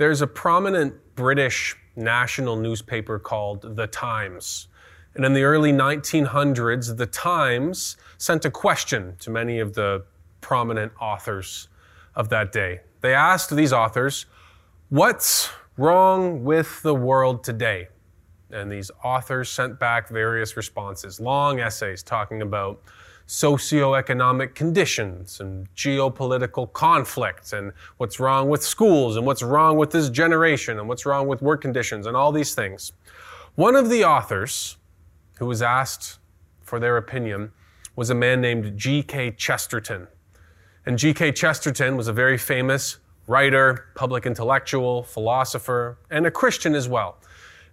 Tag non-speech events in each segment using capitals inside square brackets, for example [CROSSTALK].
There's a prominent British national newspaper called The Times. And in the early 1900s, The Times sent a question to many of the prominent authors of that day. They asked these authors, What's wrong with the world today? And these authors sent back various responses, long essays talking about socioeconomic conditions and geopolitical conflicts and what's wrong with schools and what's wrong with this generation and what's wrong with work conditions and all these things. One of the authors who was asked for their opinion was a man named G.K. Chesterton. And G.K. Chesterton was a very famous writer, public intellectual, philosopher, and a Christian as well.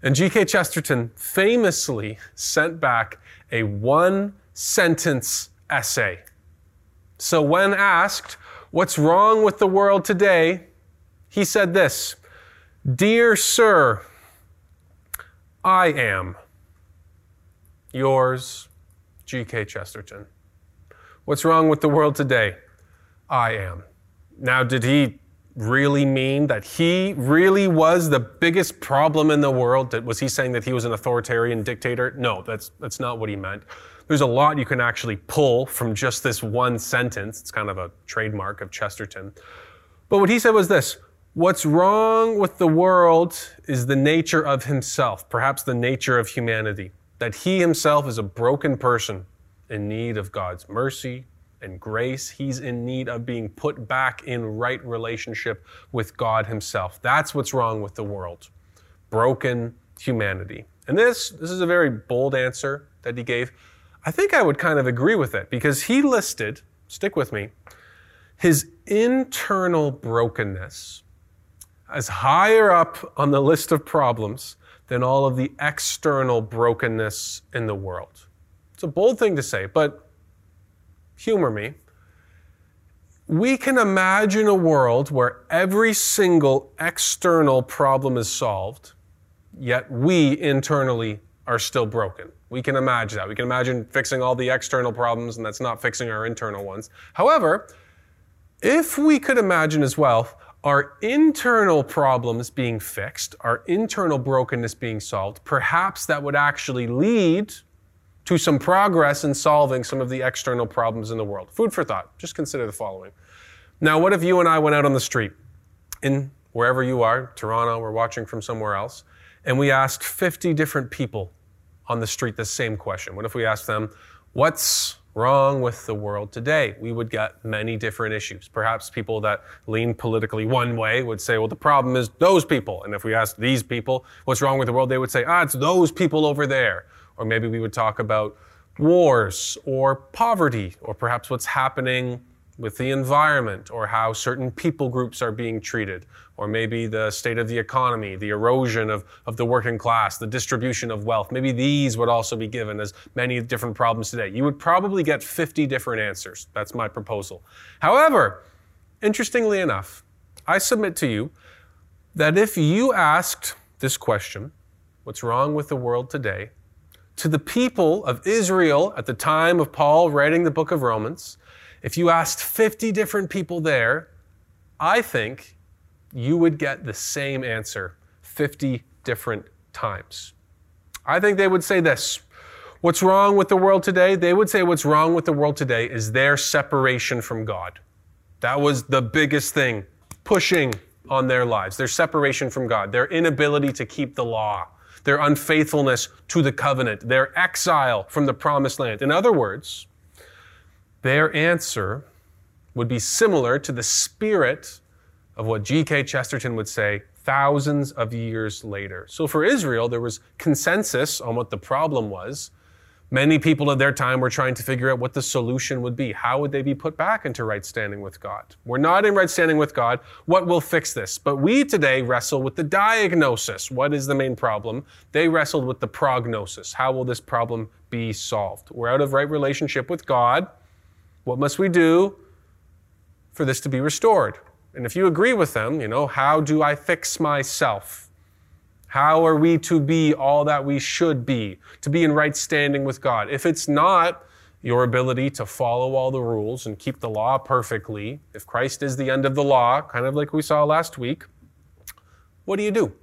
And G.K. Chesterton famously sent back a one sentence essay. So, when asked, What's wrong with the world today? he said this Dear Sir, I am yours, G.K. Chesterton. What's wrong with the world today? I am. Now, did he really mean that he really was the biggest problem in the world? Was he saying that he was an authoritarian dictator? No, that's, that's not what he meant. There's a lot you can actually pull from just this one sentence. It's kind of a trademark of Chesterton. But what he said was this What's wrong with the world is the nature of himself, perhaps the nature of humanity, that he himself is a broken person in need of God's mercy and grace. He's in need of being put back in right relationship with God himself. That's what's wrong with the world. Broken humanity. And this, this is a very bold answer that he gave. I think I would kind of agree with it because he listed, stick with me, his internal brokenness as higher up on the list of problems than all of the external brokenness in the world. It's a bold thing to say, but humor me. We can imagine a world where every single external problem is solved, yet we internally are still broken. We can imagine that. We can imagine fixing all the external problems, and that's not fixing our internal ones. However, if we could imagine as well our internal problems being fixed, our internal brokenness being solved, perhaps that would actually lead to some progress in solving some of the external problems in the world. Food for thought. Just consider the following. Now, what if you and I went out on the street in wherever you are, Toronto, we're watching from somewhere else, and we asked 50 different people on the street the same question? What if we asked them, What's wrong with the world today? We would get many different issues. Perhaps people that lean politically one way would say, Well, the problem is those people. And if we asked these people, What's wrong with the world? they would say, Ah, it's those people over there. Or maybe we would talk about wars or poverty or perhaps what's happening with the environment or how certain people groups are being treated, or maybe the state of the economy, the erosion of, of the working class, the distribution of wealth. Maybe these would also be given as many different problems today. You would probably get 50 different answers. That's my proposal. However, interestingly enough, I submit to you that if you asked this question, what's wrong with the world today, to the people of Israel at the time of Paul writing the book of Romans, if you asked 50 different people there, I think you would get the same answer 50 different times. I think they would say this What's wrong with the world today? They would say what's wrong with the world today is their separation from God. That was the biggest thing pushing on their lives their separation from God, their inability to keep the law, their unfaithfulness to the covenant, their exile from the promised land. In other words, their answer would be similar to the spirit of what G.K. Chesterton would say thousands of years later. So for Israel, there was consensus on what the problem was. Many people at their time were trying to figure out what the solution would be. How would they be put back into right standing with God? We're not in right standing with God. What will fix this? But we today wrestle with the diagnosis. What is the main problem? They wrestled with the prognosis. How will this problem be solved? We're out of right relationship with God. What must we do for this to be restored? And if you agree with them, you know, how do I fix myself? How are we to be all that we should be, to be in right standing with God? If it's not your ability to follow all the rules and keep the law perfectly, if Christ is the end of the law, kind of like we saw last week, what do you do?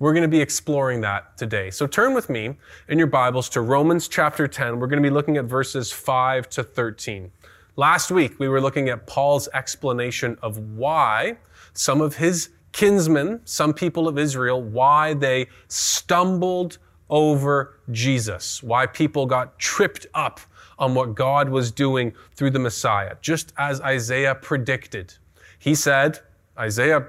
We're going to be exploring that today. So turn with me in your Bibles to Romans chapter 10. We're going to be looking at verses 5 to 13. Last week, we were looking at Paul's explanation of why some of his kinsmen, some people of Israel, why they stumbled over Jesus, why people got tripped up on what God was doing through the Messiah, just as Isaiah predicted. He said, Isaiah,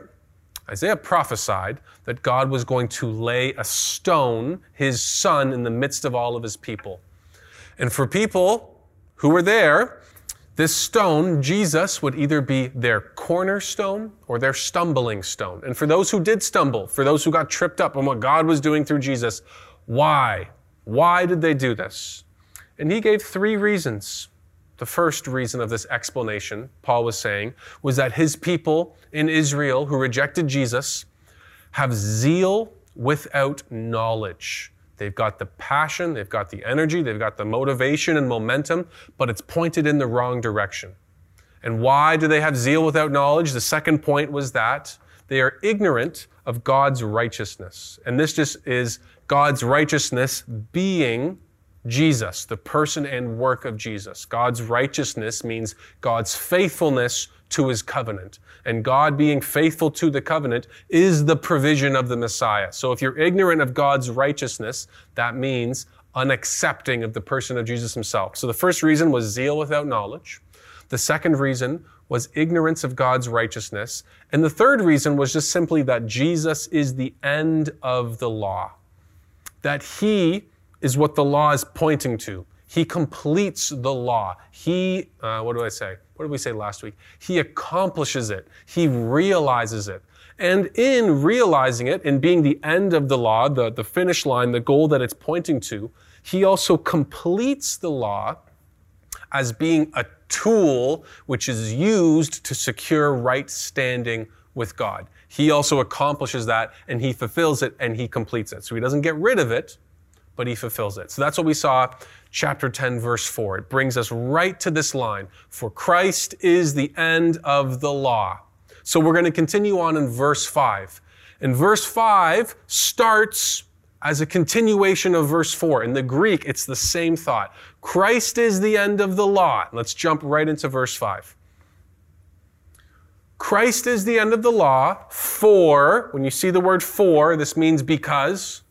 Isaiah prophesied that God was going to lay a stone, his son, in the midst of all of his people. And for people who were there, this stone, Jesus, would either be their cornerstone or their stumbling stone. And for those who did stumble, for those who got tripped up on what God was doing through Jesus, why? Why did they do this? And he gave three reasons. The first reason of this explanation, Paul was saying, was that his people in Israel who rejected Jesus have zeal without knowledge. They've got the passion, they've got the energy, they've got the motivation and momentum, but it's pointed in the wrong direction. And why do they have zeal without knowledge? The second point was that they are ignorant of God's righteousness. And this just is God's righteousness being Jesus, the person and work of Jesus. God's righteousness means God's faithfulness to his covenant. And God being faithful to the covenant is the provision of the Messiah. So if you're ignorant of God's righteousness, that means unaccepting of the person of Jesus himself. So the first reason was zeal without knowledge. The second reason was ignorance of God's righteousness. And the third reason was just simply that Jesus is the end of the law. That he is what the law is pointing to. He completes the law. He, uh, what do I say? What did we say last week? He accomplishes it. He realizes it. And in realizing it, in being the end of the law, the, the finish line, the goal that it's pointing to, he also completes the law as being a tool which is used to secure right standing with God. He also accomplishes that and he fulfills it and he completes it. So he doesn't get rid of it, but he fulfills it. So that's what we saw, chapter 10, verse 4. It brings us right to this line For Christ is the end of the law. So we're going to continue on in verse 5. And verse 5 starts as a continuation of verse 4. In the Greek, it's the same thought. Christ is the end of the law. Let's jump right into verse 5. Christ is the end of the law for, when you see the word for, this means because.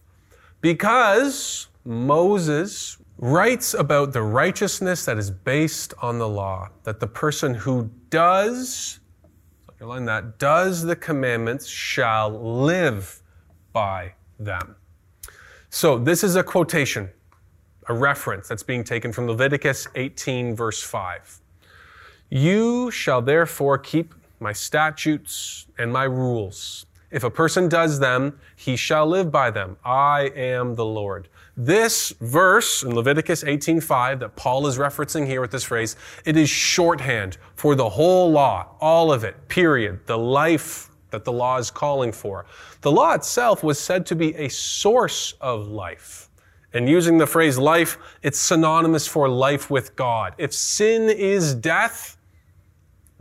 Because Moses writes about the righteousness that is based on the law, that the person who does, underline that, does the commandments shall live by them. So this is a quotation, a reference that's being taken from Leviticus 18, verse 5. You shall therefore keep my statutes and my rules if a person does them, he shall live by them. I am the Lord. This verse in Leviticus 18:5 that Paul is referencing here with this phrase, it is shorthand for the whole law, all of it, period. The life that the law is calling for. The law itself was said to be a source of life. And using the phrase life, it's synonymous for life with God. If sin is death,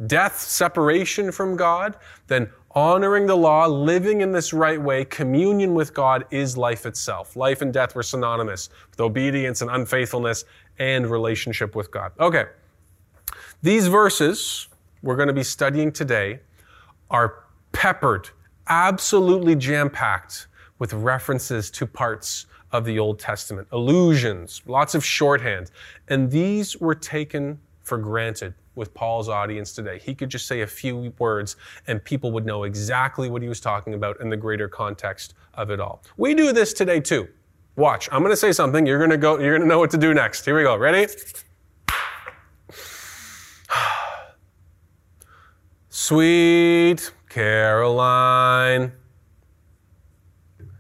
death, separation from God, then honoring the law, living in this right way, communion with God is life itself. Life and death were synonymous with obedience and unfaithfulness and relationship with God. Okay. These verses we're going to be studying today are peppered, absolutely jam packed with references to parts of the Old Testament, allusions, lots of shorthand. And these were taken for granted with Paul's audience today. He could just say a few words and people would know exactly what he was talking about in the greater context of it all. We do this today too. Watch, I'm going to say something. You're going to go, you're going to know what to do next. Here we go. Ready? [SIGHS] Sweet Caroline.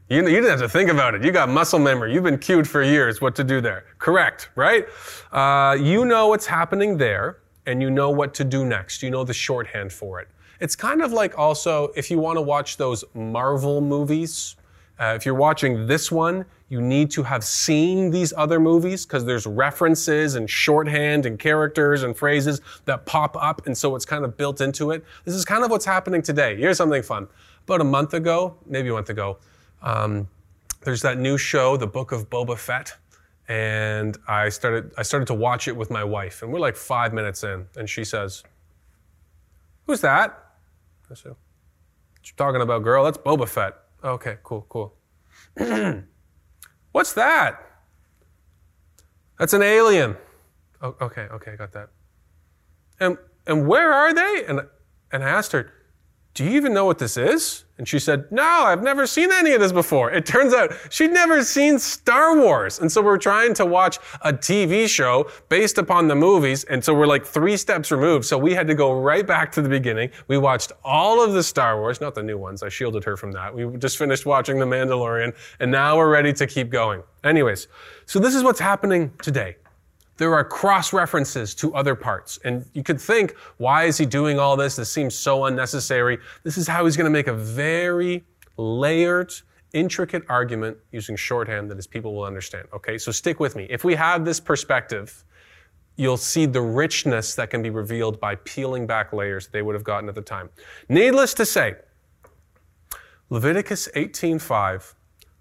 You, you didn't have to think about it. You got muscle memory. You've been cued for years what to do there. Correct, right? Uh, you know what's happening there and you know what to do next. You know the shorthand for it. It's kind of like also if you want to watch those Marvel movies, uh, if you're watching this one, you need to have seen these other movies because there's references and shorthand and characters and phrases that pop up, and so it's kind of built into it. This is kind of what's happening today. Here's something fun. about a month ago, maybe a month ago, um, there's that new show, The Book of Boba Fett. And I started, I started to watch it with my wife. And we're like five minutes in. And she says, Who's that? I said, What you talking about, girl? That's Boba Fett. Okay, cool, cool. [CLEARS THROAT] What's that? That's an alien. Oh, okay, okay, I got that. And and where are they? And and I asked her, do you even know what this is? And she said, No, I've never seen any of this before. It turns out she'd never seen Star Wars. And so we're trying to watch a TV show based upon the movies. And so we're like three steps removed. So we had to go right back to the beginning. We watched all of the Star Wars, not the new ones. I shielded her from that. We just finished watching The Mandalorian. And now we're ready to keep going. Anyways, so this is what's happening today there are cross references to other parts. And you could think, why is he doing all this? This seems so unnecessary. This is how he's going to make a very layered, intricate argument using shorthand that his people will understand. Okay, so stick with me. If we have this perspective, you'll see the richness that can be revealed by peeling back layers they would have gotten at the time. Needless to say, Leviticus 18:5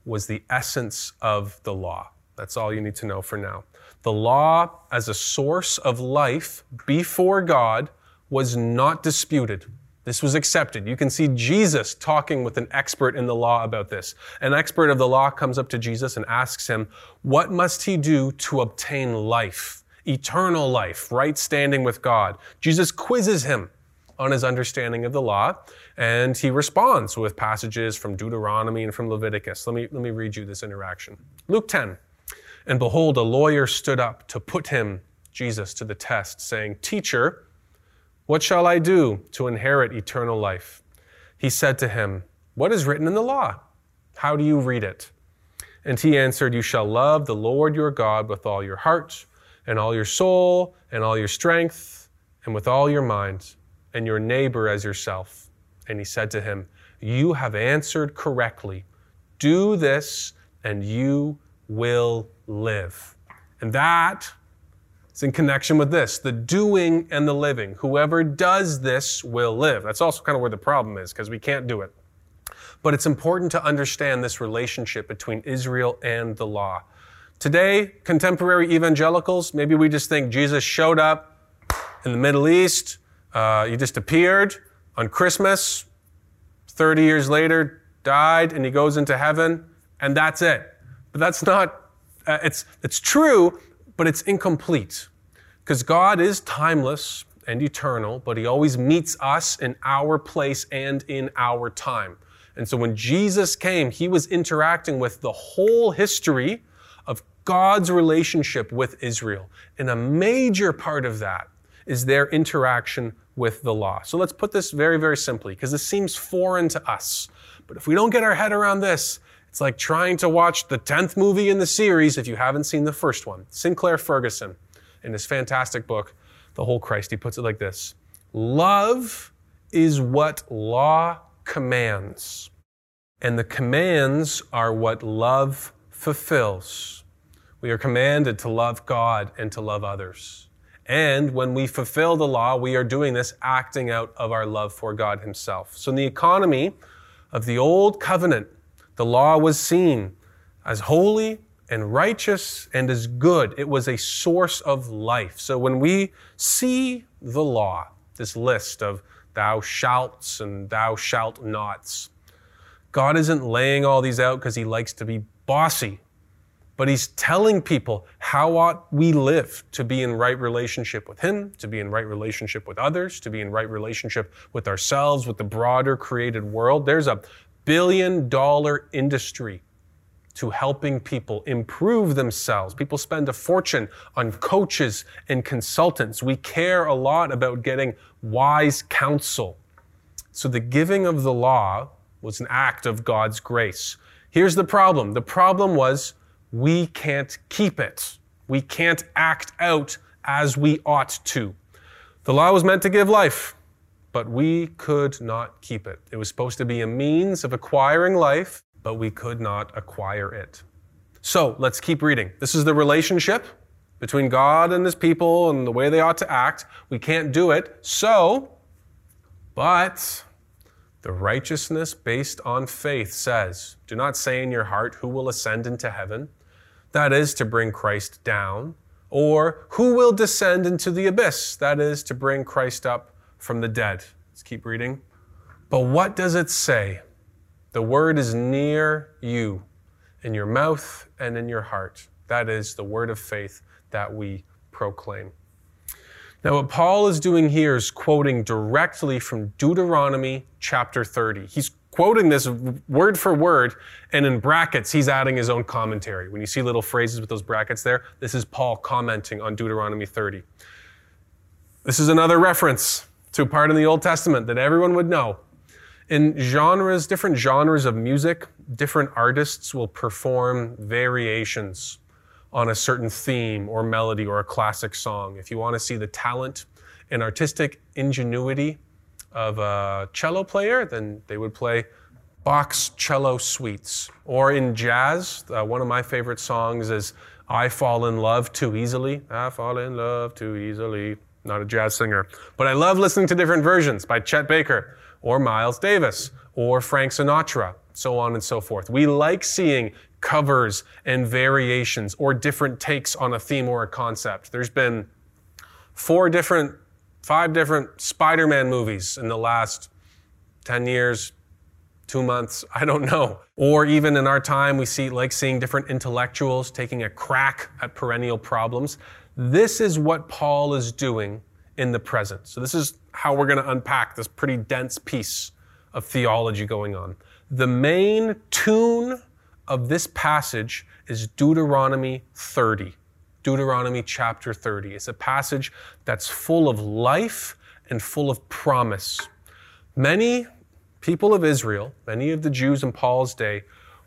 was the essence of the law. That's all you need to know for now. The law as a source of life before God was not disputed. This was accepted. You can see Jesus talking with an expert in the law about this. An expert of the law comes up to Jesus and asks him, What must he do to obtain life, eternal life, right standing with God? Jesus quizzes him on his understanding of the law, and he responds with passages from Deuteronomy and from Leviticus. Let me, let me read you this interaction. Luke 10. And behold, a lawyer stood up to put him, Jesus, to the test, saying, Teacher, what shall I do to inherit eternal life? He said to him, What is written in the law? How do you read it? And he answered, You shall love the Lord your God with all your heart, and all your soul, and all your strength, and with all your mind, and your neighbor as yourself. And he said to him, You have answered correctly. Do this, and you will live. And that is in connection with this the doing and the living. Whoever does this will live. That's also kind of where the problem is because we can't do it. But it's important to understand this relationship between Israel and the law. Today, contemporary evangelicals, maybe we just think Jesus showed up in the Middle East, uh, he just appeared on Christmas, 30 years later, died, and he goes into heaven, and that's it. But that's not uh, it's, it's true, but it's incomplete. Because God is timeless and eternal, but He always meets us in our place and in our time. And so when Jesus came, He was interacting with the whole history of God's relationship with Israel. And a major part of that is their interaction with the law. So let's put this very, very simply, because this seems foreign to us. But if we don't get our head around this, it's like trying to watch the 10th movie in the series if you haven't seen the first one. Sinclair Ferguson, in his fantastic book, The Whole Christ, he puts it like this Love is what law commands, and the commands are what love fulfills. We are commanded to love God and to love others. And when we fulfill the law, we are doing this acting out of our love for God Himself. So, in the economy of the Old Covenant, the law was seen as holy and righteous and as good. It was a source of life. So when we see the law, this list of thou shalts and thou shalt nots, God isn't laying all these out because he likes to be bossy, but he's telling people how ought we live to be in right relationship with him, to be in right relationship with others, to be in right relationship with ourselves, with the broader created world. There's a billion dollar industry to helping people improve themselves. People spend a fortune on coaches and consultants. We care a lot about getting wise counsel. So the giving of the law was an act of God's grace. Here's the problem. The problem was we can't keep it. We can't act out as we ought to. The law was meant to give life but we could not keep it. It was supposed to be a means of acquiring life, but we could not acquire it. So let's keep reading. This is the relationship between God and his people and the way they ought to act. We can't do it. So, but The righteousness based on faith says, Do not say in your heart, Who will ascend into heaven? That is to bring Christ down. Or, Who will descend into the abyss? That is to bring Christ up from the dead. Let's keep reading. But what does it say? The word is near you, in your mouth and in your heart. That is the word of faith that we proclaim. Now, what Paul is doing here is quoting directly from Deuteronomy chapter 30. He's quoting this word for word, and in brackets, he's adding his own commentary. When you see little phrases with those brackets there, this is Paul commenting on Deuteronomy 30. This is another reference to a part in the Old Testament that everyone would know. In genres, different genres of music, different artists will perform variations on a certain theme or melody or a classic song. If you want to see the talent and artistic ingenuity of a cello player, then they would play Bach's cello suites. Or in jazz, uh, one of my favorite songs is I Fall in Love Too Easily. I Fall in Love Too Easily. Not a jazz singer. But I love listening to different versions by Chet Baker or Miles Davis or Frank Sinatra, so on and so forth. We like seeing covers and variations or different takes on a theme or a concept. There's been four different, five different Spider Man movies in the last 10 years, two months, [LAUGHS] I don't know. Or even in our time, we see like seeing different intellectuals taking a crack at perennial problems. This is what Paul is doing in the present. So this is how we're going to unpack this pretty dense piece of theology going on. The main tune of this passage is Deuteronomy 30. Deuteronomy chapter 30. It's a passage that's full of life and full of promise. Many people of Israel, many of the Jews in Paul's day,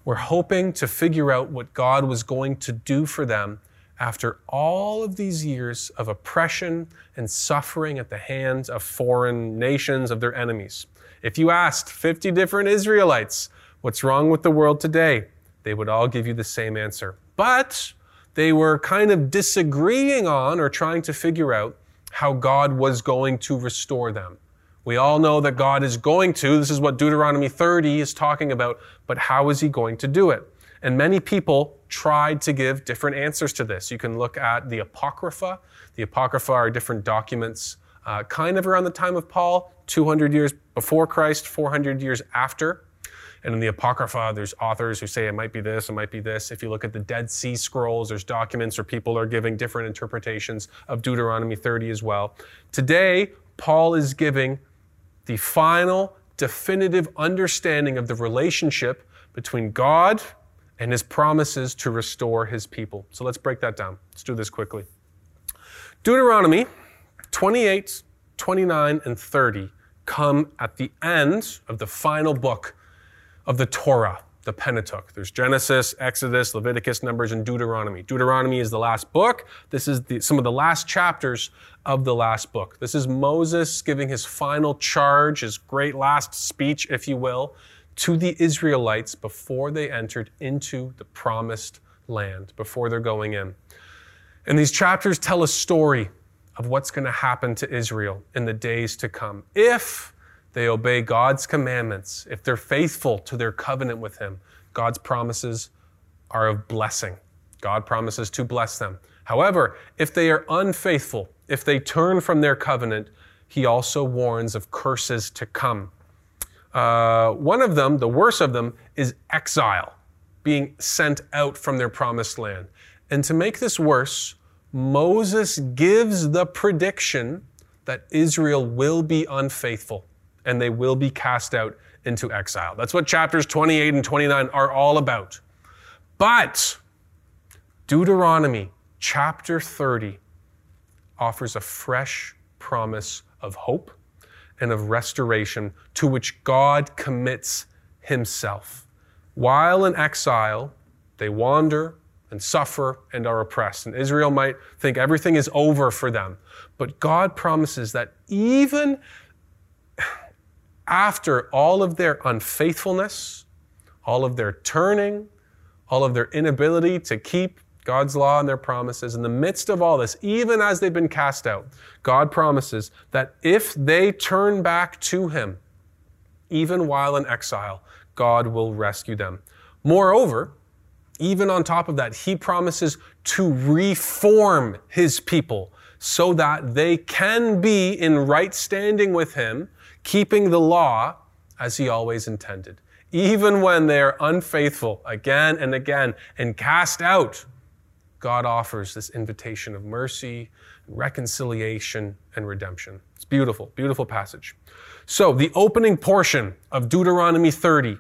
were hoping to figure out what God was going to do for them after all of these years of oppression and suffering at the hands of foreign nations, of their enemies. If you asked 50 different Israelites, what's wrong with the world today? they would all give you the same answer. But they were kind of disagreeing on or trying to figure out how God was going to restore them. We all know that God is going to. This is what Deuteronomy 30 is talking about. But how is he going to do it? And many people tried to give different answers to this. You can look at the Apocrypha. The Apocrypha are different documents, uh, kind of around the time of Paul, 200 years before Christ, 400 years after. And in the Apocrypha, there's authors who say it might be this, it might be this. If you look at the Dead Sea Scrolls, there's documents where people are giving different interpretations of Deuteronomy 30 as well. Today, Paul is giving the final, definitive understanding of the relationship between God and his promises to restore his people. So let's break that down. Let's do this quickly. Deuteronomy 28, 29, and 30 come at the end of the final book of the Torah, the Pentateuch. There's Genesis, Exodus, Leviticus, Numbers, and Deuteronomy. Deuteronomy is the last book. This is the, some of the last chapters of the last book. This is Moses giving his final charge, his great last speech, if you will, to the Israelites before they entered into the promised land, before they're going in. And these chapters tell a story of what's going to happen to Israel in the days to come. If they obey God's commandments, if they're faithful to their covenant with Him, God's promises are of blessing. God promises to bless them. However, if they are unfaithful, if they turn from their covenant, He also warns of curses to come. Uh, one of them, the worst of them, is exile, being sent out from their promised land. And to make this worse, Moses gives the prediction that Israel will be unfaithful and they will be cast out into exile. That's what chapters 28 and 29 are all about. But Deuteronomy chapter 30 offers a fresh promise of hope and of restoration to which God commits himself. While in exile, they wander and suffer and are oppressed. And Israel might think everything is over for them. But God promises that even after all of their unfaithfulness, all of their turning, all of their inability to keep God's law and their promises, in the midst of all this, even as they've been cast out, God promises that if they turn back to Him, Even while in exile, God will rescue them. Moreover, even on top of that, he promises to reform his people so that they can be in right standing with him, keeping the law as he always intended. Even when they are unfaithful again and again and cast out, God offers this invitation of mercy, reconciliation, and redemption. It's beautiful, beautiful passage. So, the opening portion of Deuteronomy 30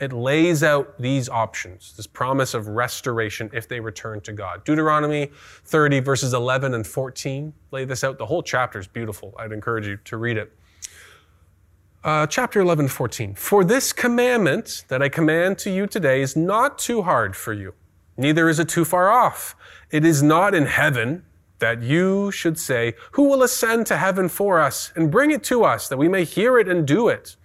it lays out these options, this promise of restoration if they return to God. Deuteronomy 30, verses 11 and 14 lay this out. The whole chapter is beautiful. I'd encourage you to read it. Uh, chapter 11, 14. For this commandment that I command to you today is not too hard for you, neither is it too far off. It is not in heaven that you should say, Who will ascend to heaven for us and bring it to us that we may hear it and do it?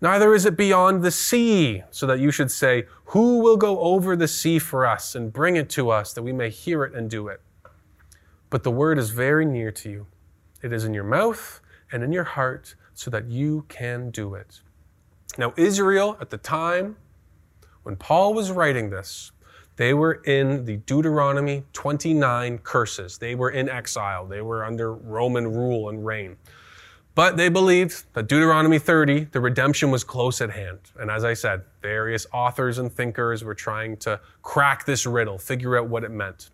Neither is it beyond the sea, so that you should say, Who will go over the sea for us and bring it to us that we may hear it and do it? But the word is very near to you. It is in your mouth and in your heart, so that you can do it. Now, Israel, at the time when Paul was writing this, they were in the Deuteronomy 29 curses. They were in exile. They were under Roman rule and reign. But they believed that Deuteronomy 30, the redemption was close at hand. And as I said, various authors and thinkers were trying to crack this riddle, figure out what it meant.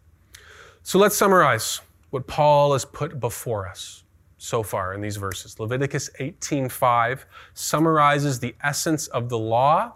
So let's summarize what Paul has put before us so far in these verses. Leviticus 18:5 summarizes the essence of the law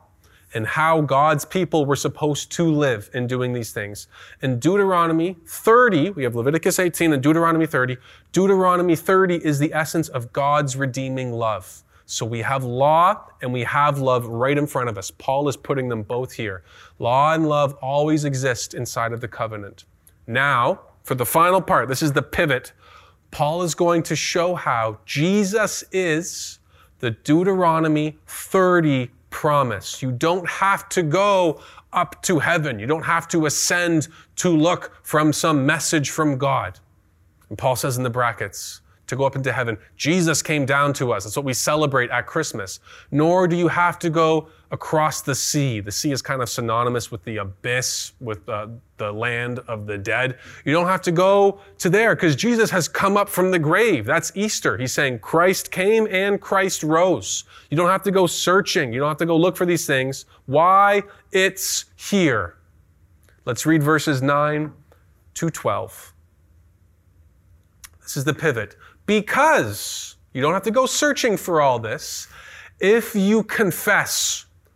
and how God's people were supposed to live in doing these things. In Deuteronomy 30, we have Leviticus 18 and Deuteronomy 30. Deuteronomy 30 is the essence of God's redeeming love. So we have law and we have love right in front of us. Paul is putting them both here. Law and love always exist inside of the covenant. Now, for the final part, this is the pivot. Paul is going to show how Jesus is the Deuteronomy 30 promise. You don't have to go up to heaven. You don't have to ascend to look from some message from God. And Paul says in the brackets, to go up into heaven. Jesus came down to us. That's what we celebrate at Christmas. Nor do you have to go across the sea. The sea is kind of synonymous with the abyss, with uh, the land of the dead. You don't have to go to there because Jesus has come up from the grave. That's Easter. He's saying Christ came and Christ rose. You don't have to go searching. You don't have to go look for these things. Why? It's here. Let's read verses 9 to 12. This is the pivot. Because you don't have to go searching for all this. If you confess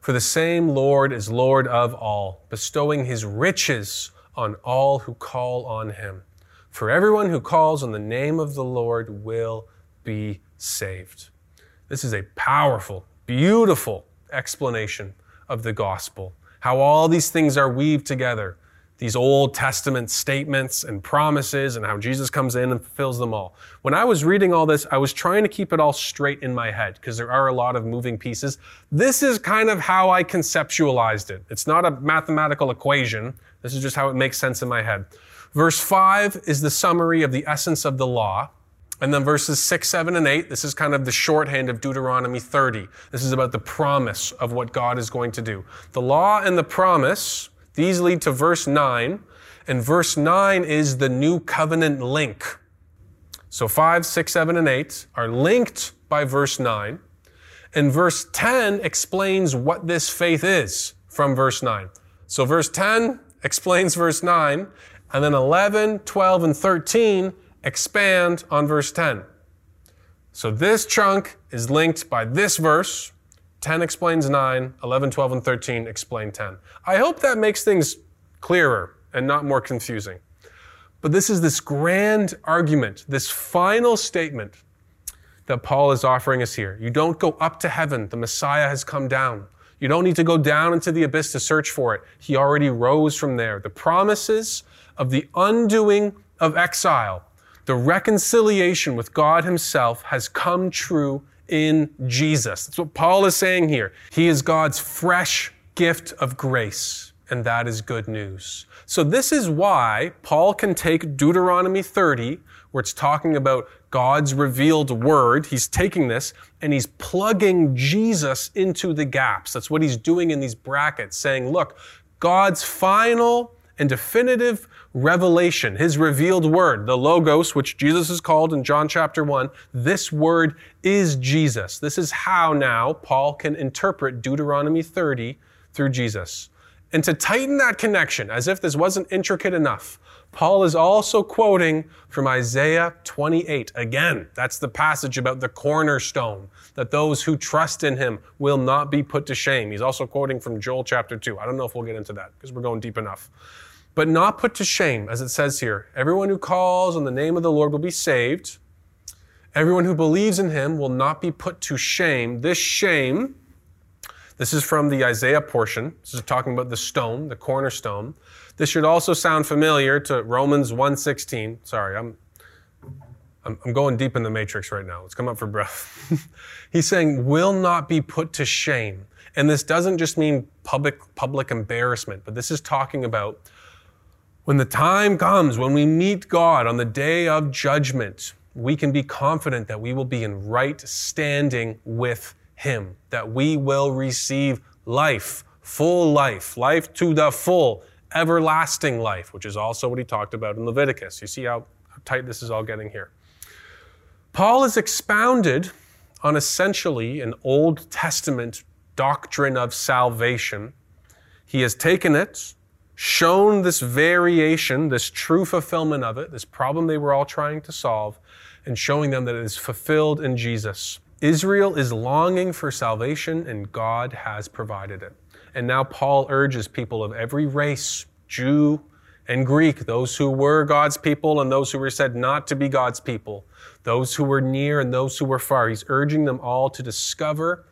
for the same Lord is Lord of all, bestowing his riches on all who call on him. For everyone who calls on the name of the Lord will be saved. This is a powerful, beautiful explanation of the gospel. How all these things are weaved together these Old Testament statements and promises and how Jesus comes in and fulfills them all. When I was reading all this, I was trying to keep it all straight in my head because there are a lot of moving pieces. This is kind of how I conceptualized it. It's not a mathematical equation. This is just how it makes sense in my head. Verse 5 is the summary of the essence of the law. And then verses 6, 7, and 8, this is kind of the shorthand of Deuteronomy 30. This is about the promise of what God is going to do. The law and the promise these lead to verse 9, and verse 9 is the new covenant link. So 5, 6, 7, and 8 are linked by verse 9, and verse 10 explains what this faith is from verse 9. So verse 10 explains verse 9, and then 11, 12, and 13 expand on verse 10. So this chunk is linked by this verse, 10 explains 9, 11, 12, and 13 explain 10. I hope that makes things clearer and not more confusing. But this is this grand argument, this final statement that Paul is offering us here. You don't go up to heaven, the Messiah has come down. You don't need to go down into the abyss to search for it. He already rose from there. The promises of the undoing of exile, the reconciliation with God Himself has come true in Jesus. That's what Paul is saying here. He is God's fresh gift of grace, and that is good news. So, this is why Paul can take Deuteronomy 30, where it's talking about God's revealed word. He's taking this and he's plugging Jesus into the gaps. That's what he's doing in these brackets, saying, look, God's final and definitive revelation, his revealed word, the Logos, which Jesus is called in John chapter 1, this word is Jesus. This is how now Paul can interpret Deuteronomy 30 through Jesus. And to tighten that connection, as if this wasn't intricate enough, Paul is also quoting from Isaiah 28. Again, that's the passage about the cornerstone, that those who trust in him will not be put to shame. He's also quoting from Joel chapter 2. I don't know if we'll get into that because we're going deep enough. But not put to shame, as it says here. Everyone who calls on the name of the Lord will be saved. Everyone who believes in him will not be put to shame. This shame, this is from the Isaiah portion. This is talking about the stone, the cornerstone. This should also sound familiar to Romans 1:16. Sorry, I'm, I'm going deep in the matrix right now. Let's come up for breath. [LAUGHS] He's saying will not be put to shame. And this doesn't just mean public public embarrassment, but this is talking about when the time comes when we meet God on the day of judgment, we can be confident that we will be in right standing with him, that we will receive life, full life, life to the full everlasting life, which is also what he talked about in Leviticus. You see how, tight this is all getting here. Paul has expounded on essentially an Old Testament doctrine of salvation. He has taken it, shown this variation, this true fulfillment of it, this problem they were all trying to solve, and showing them that it is fulfilled in Jesus. Israel is longing for salvation, and God has provided it. And now Paul urges people of every race, Jew and Greek, those who were God's people and those who were said not to be God's people, those who were near and those who were far. He's urging them all to discover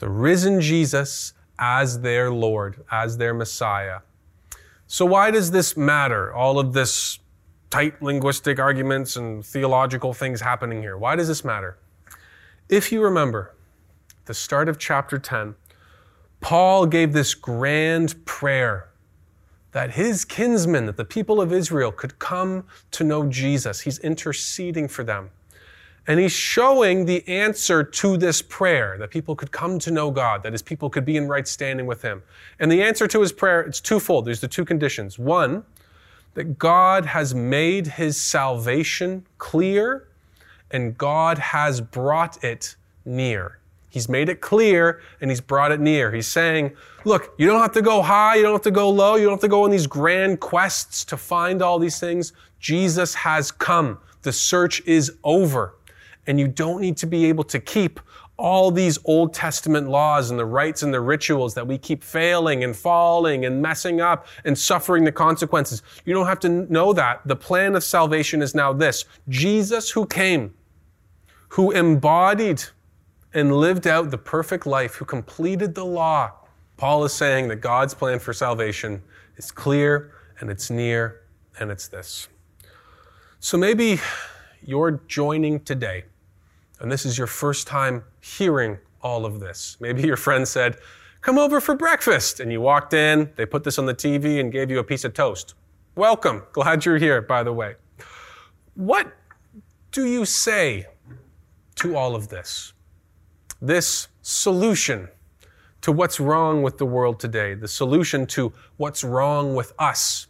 the risen Jesus as their Lord, as their Messiah. So, why does this matter? All of this tight linguistic arguments and theological things happening here. Why does this matter? If you remember, the start of chapter 10, Paul gave this grand prayer that his kinsmen, that the people of Israel could come to know Jesus. He's interceding for them. And he's showing the answer to this prayer that people could come to know God, that his people could be in right standing with him. And the answer to his prayer, it's twofold. There's the two conditions. One, that God has made his salvation clear and God has brought it near. He's made it clear and he's brought it near. He's saying, look, you don't have to go high, you don't have to go low, you don't have to go on these grand quests to find all these things. Jesus has come. The search is over. And you don't need to be able to keep all these Old Testament laws and the rites and the rituals that we keep failing and falling and messing up and suffering the consequences. You don't have to know that. The plan of salvation is now this. Jesus who came, who embodied and lived out the perfect life, who completed the law. Paul is saying that God's plan for salvation is clear and it's near and it's this. So maybe you're joining today and this is your first time hearing all of this. Maybe your friend said, Come over for breakfast. And you walked in, they put this on the TV and gave you a piece of toast. Welcome. Glad you're here, by the way. What do you say to all of this? this solution to what's wrong with the world today, the solution to what's wrong with us,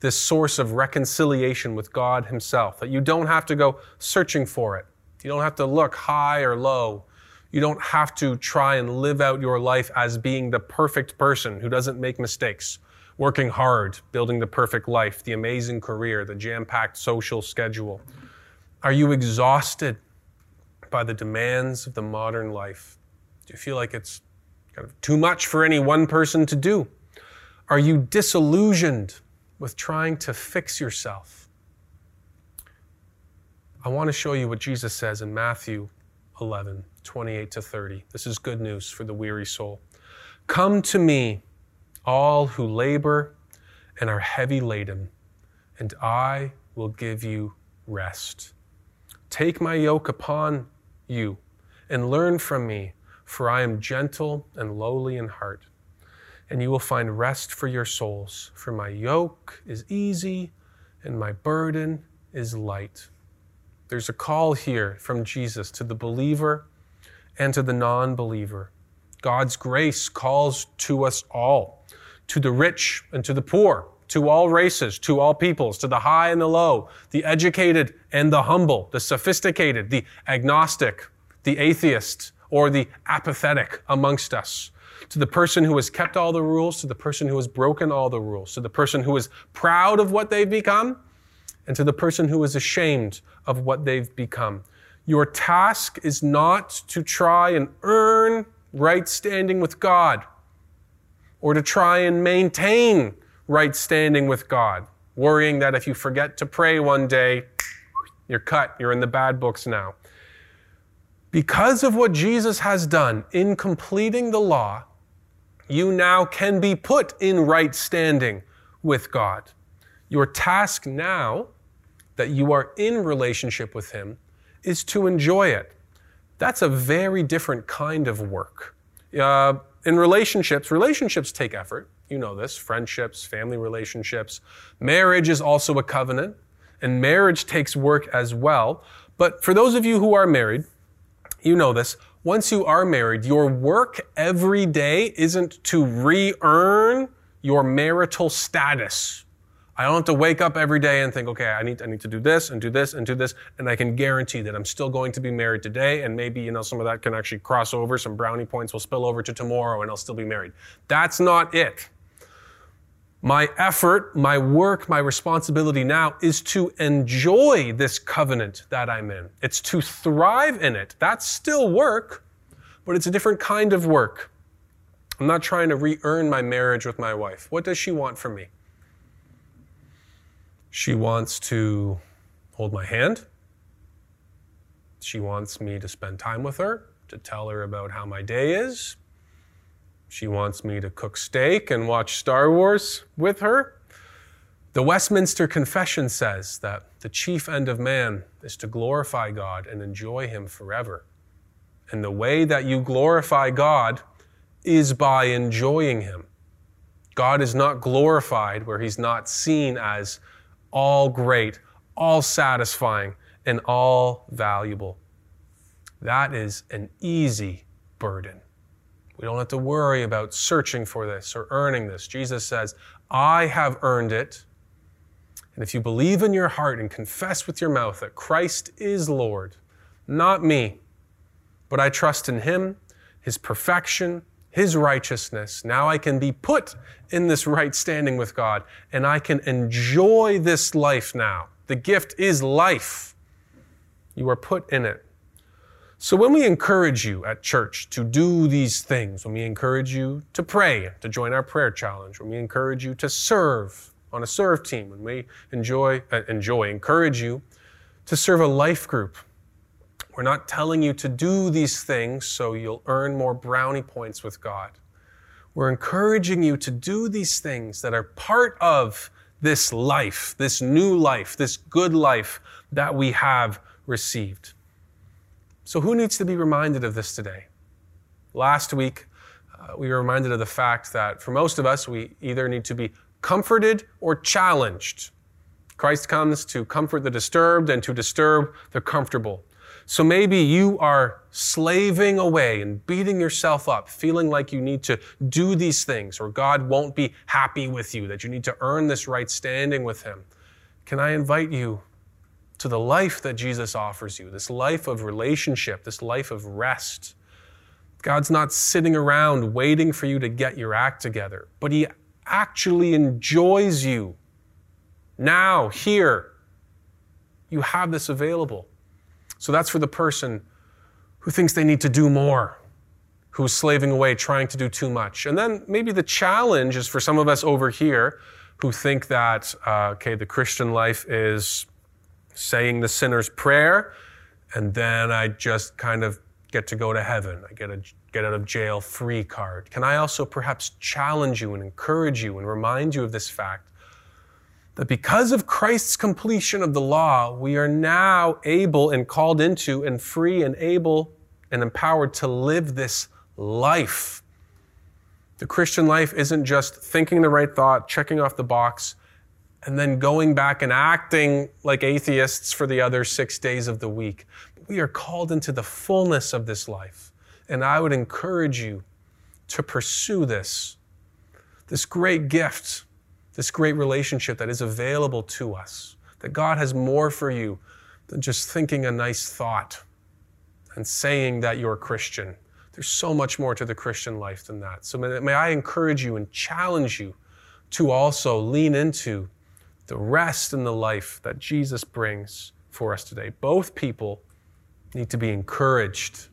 this source of reconciliation with God Himself, that you don't have to go searching for it. You don't have to look high or low. You don't have to try and live out your life as being the perfect person who doesn't make mistakes, working hard, building the perfect life, the amazing career, the jam packed social schedule. Are you exhausted by the demands of the modern life? Do you feel like it's kind of too much for any one person to do? Are you disillusioned with trying to fix yourself? I want to show you what Jesus says in Matthew 11, 28 to 30. This is good news for the weary soul. Come to me, all who labor and are heavy laden, and I will give you rest. Take my yoke upon you and learn from me, for I am gentle and lowly in heart, and you will find rest for your souls. For my yoke is easy and my burden is light. There's a call here from Jesus to the believer and to the non believer. God's grace calls to us all, to the rich and to the poor, to all races, to all peoples, to the high and the low, the educated and the humble, the sophisticated, the agnostic, the atheist, or the apathetic amongst us. To the person who has kept all the rules, to the person who has broken all the rules, to the person who is proud of what they've become, and to the person who is ashamed of what they've become. Your task is not to try and earn right standing with God or to try and maintain right standing with God, worrying that if you forget to pray one day, you're cut, you're in the bad books now. Because of what Jesus has done in completing the law, you now can be put in right standing with God. Your task now that you are in relationship with Him is to enjoy it. That's a very different kind of work. Uh, in relationships, relationships take effort. You know this friendships, family relationships. Marriage is also a covenant, and marriage takes work as well. But for those of you who are married, you know this. Once you are married, your work every day isn't to re earn your marital status. I don't have to wake up every day and think, okay, I need, I need to do this and do this and do this. And I can guarantee that I'm still going to be married today. And maybe, you know, some of that can actually cross over. Some brownie points will spill over to tomorrow and I'll still be married. That's not it. My effort, my work, my responsibility now is to enjoy this covenant that I'm in. It's to thrive in it. That's still work, but it's a different kind of work. I'm not trying to re earn my marriage with my wife. What does she want from me? She wants to hold my hand. She wants me to spend time with her, to tell her about how my day is. She wants me to cook steak and watch Star Wars with her. The Westminster Confession says that the chief end of man is to glorify God and enjoy Him forever. And the way that you glorify God is by enjoying Him. God is not glorified where He's not seen as all great, all satisfying, and all valuable. That is an easy burden. We don't have to worry about searching for this or earning this. Jesus says, I have earned it. And if you believe in your heart and confess with your mouth that Christ is Lord, not me, but I trust in Him, His perfection, his righteousness. Now I can be put in this right standing with God and I can enjoy this life now. The gift is life. You are put in it. So when we encourage you at church to do these things, when we encourage you to pray, to join our prayer challenge, when we encourage you to serve on a serve team, when we enjoy, uh, enjoy, encourage you to serve a life group, we're not telling you to do these things so you'll earn more brownie points with God. We're encouraging you to do these things that are part of this life, this new life, this good life that we have received. So, who needs to be reminded of this today? Last week, uh, we were reminded of the fact that for most of us, we either need to be comforted or challenged. Christ comes to comfort the disturbed and to disturb the comfortable. So maybe you are slaving away and beating yourself up, feeling like you need to do these things or God won't be happy with you, that you need to earn this right standing with Him. Can I invite you to the life that Jesus offers you, this life of relationship, this life of rest? God's not sitting around waiting for you to get your act together, but He actually enjoys you. Now, here, you have this available. So that's for the person who thinks they need to do more, who's slaving away, trying to do too much. And then maybe the challenge is for some of us over here who think that, uh, okay, the Christian life is saying the sinner's prayer, and then I just kind of get to go to heaven. I get a get out of jail free card? Can I also perhaps challenge you and encourage you and remind you of this fact that because of Christ's completion of the law, we are now able and called into and free and able and empowered to live this life. The Christian life isn't just thinking the right thought, checking off the box, and then going back and acting like atheists for the other six days of the week. We are called into the fullness of this life. And I would encourage you to pursue this, this great gift, this great relationship that is available to us, that God has more for you than just thinking a nice thought and saying that you're a Christian. There's so much more to the Christian life than that. So may, may I encourage you and challenge you to also lean into the rest in the life that Jesus brings for us today. Both people need to be encouraged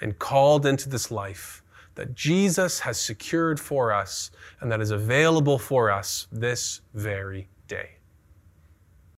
and called into this life that Jesus has secured for us and that is available for us this very day.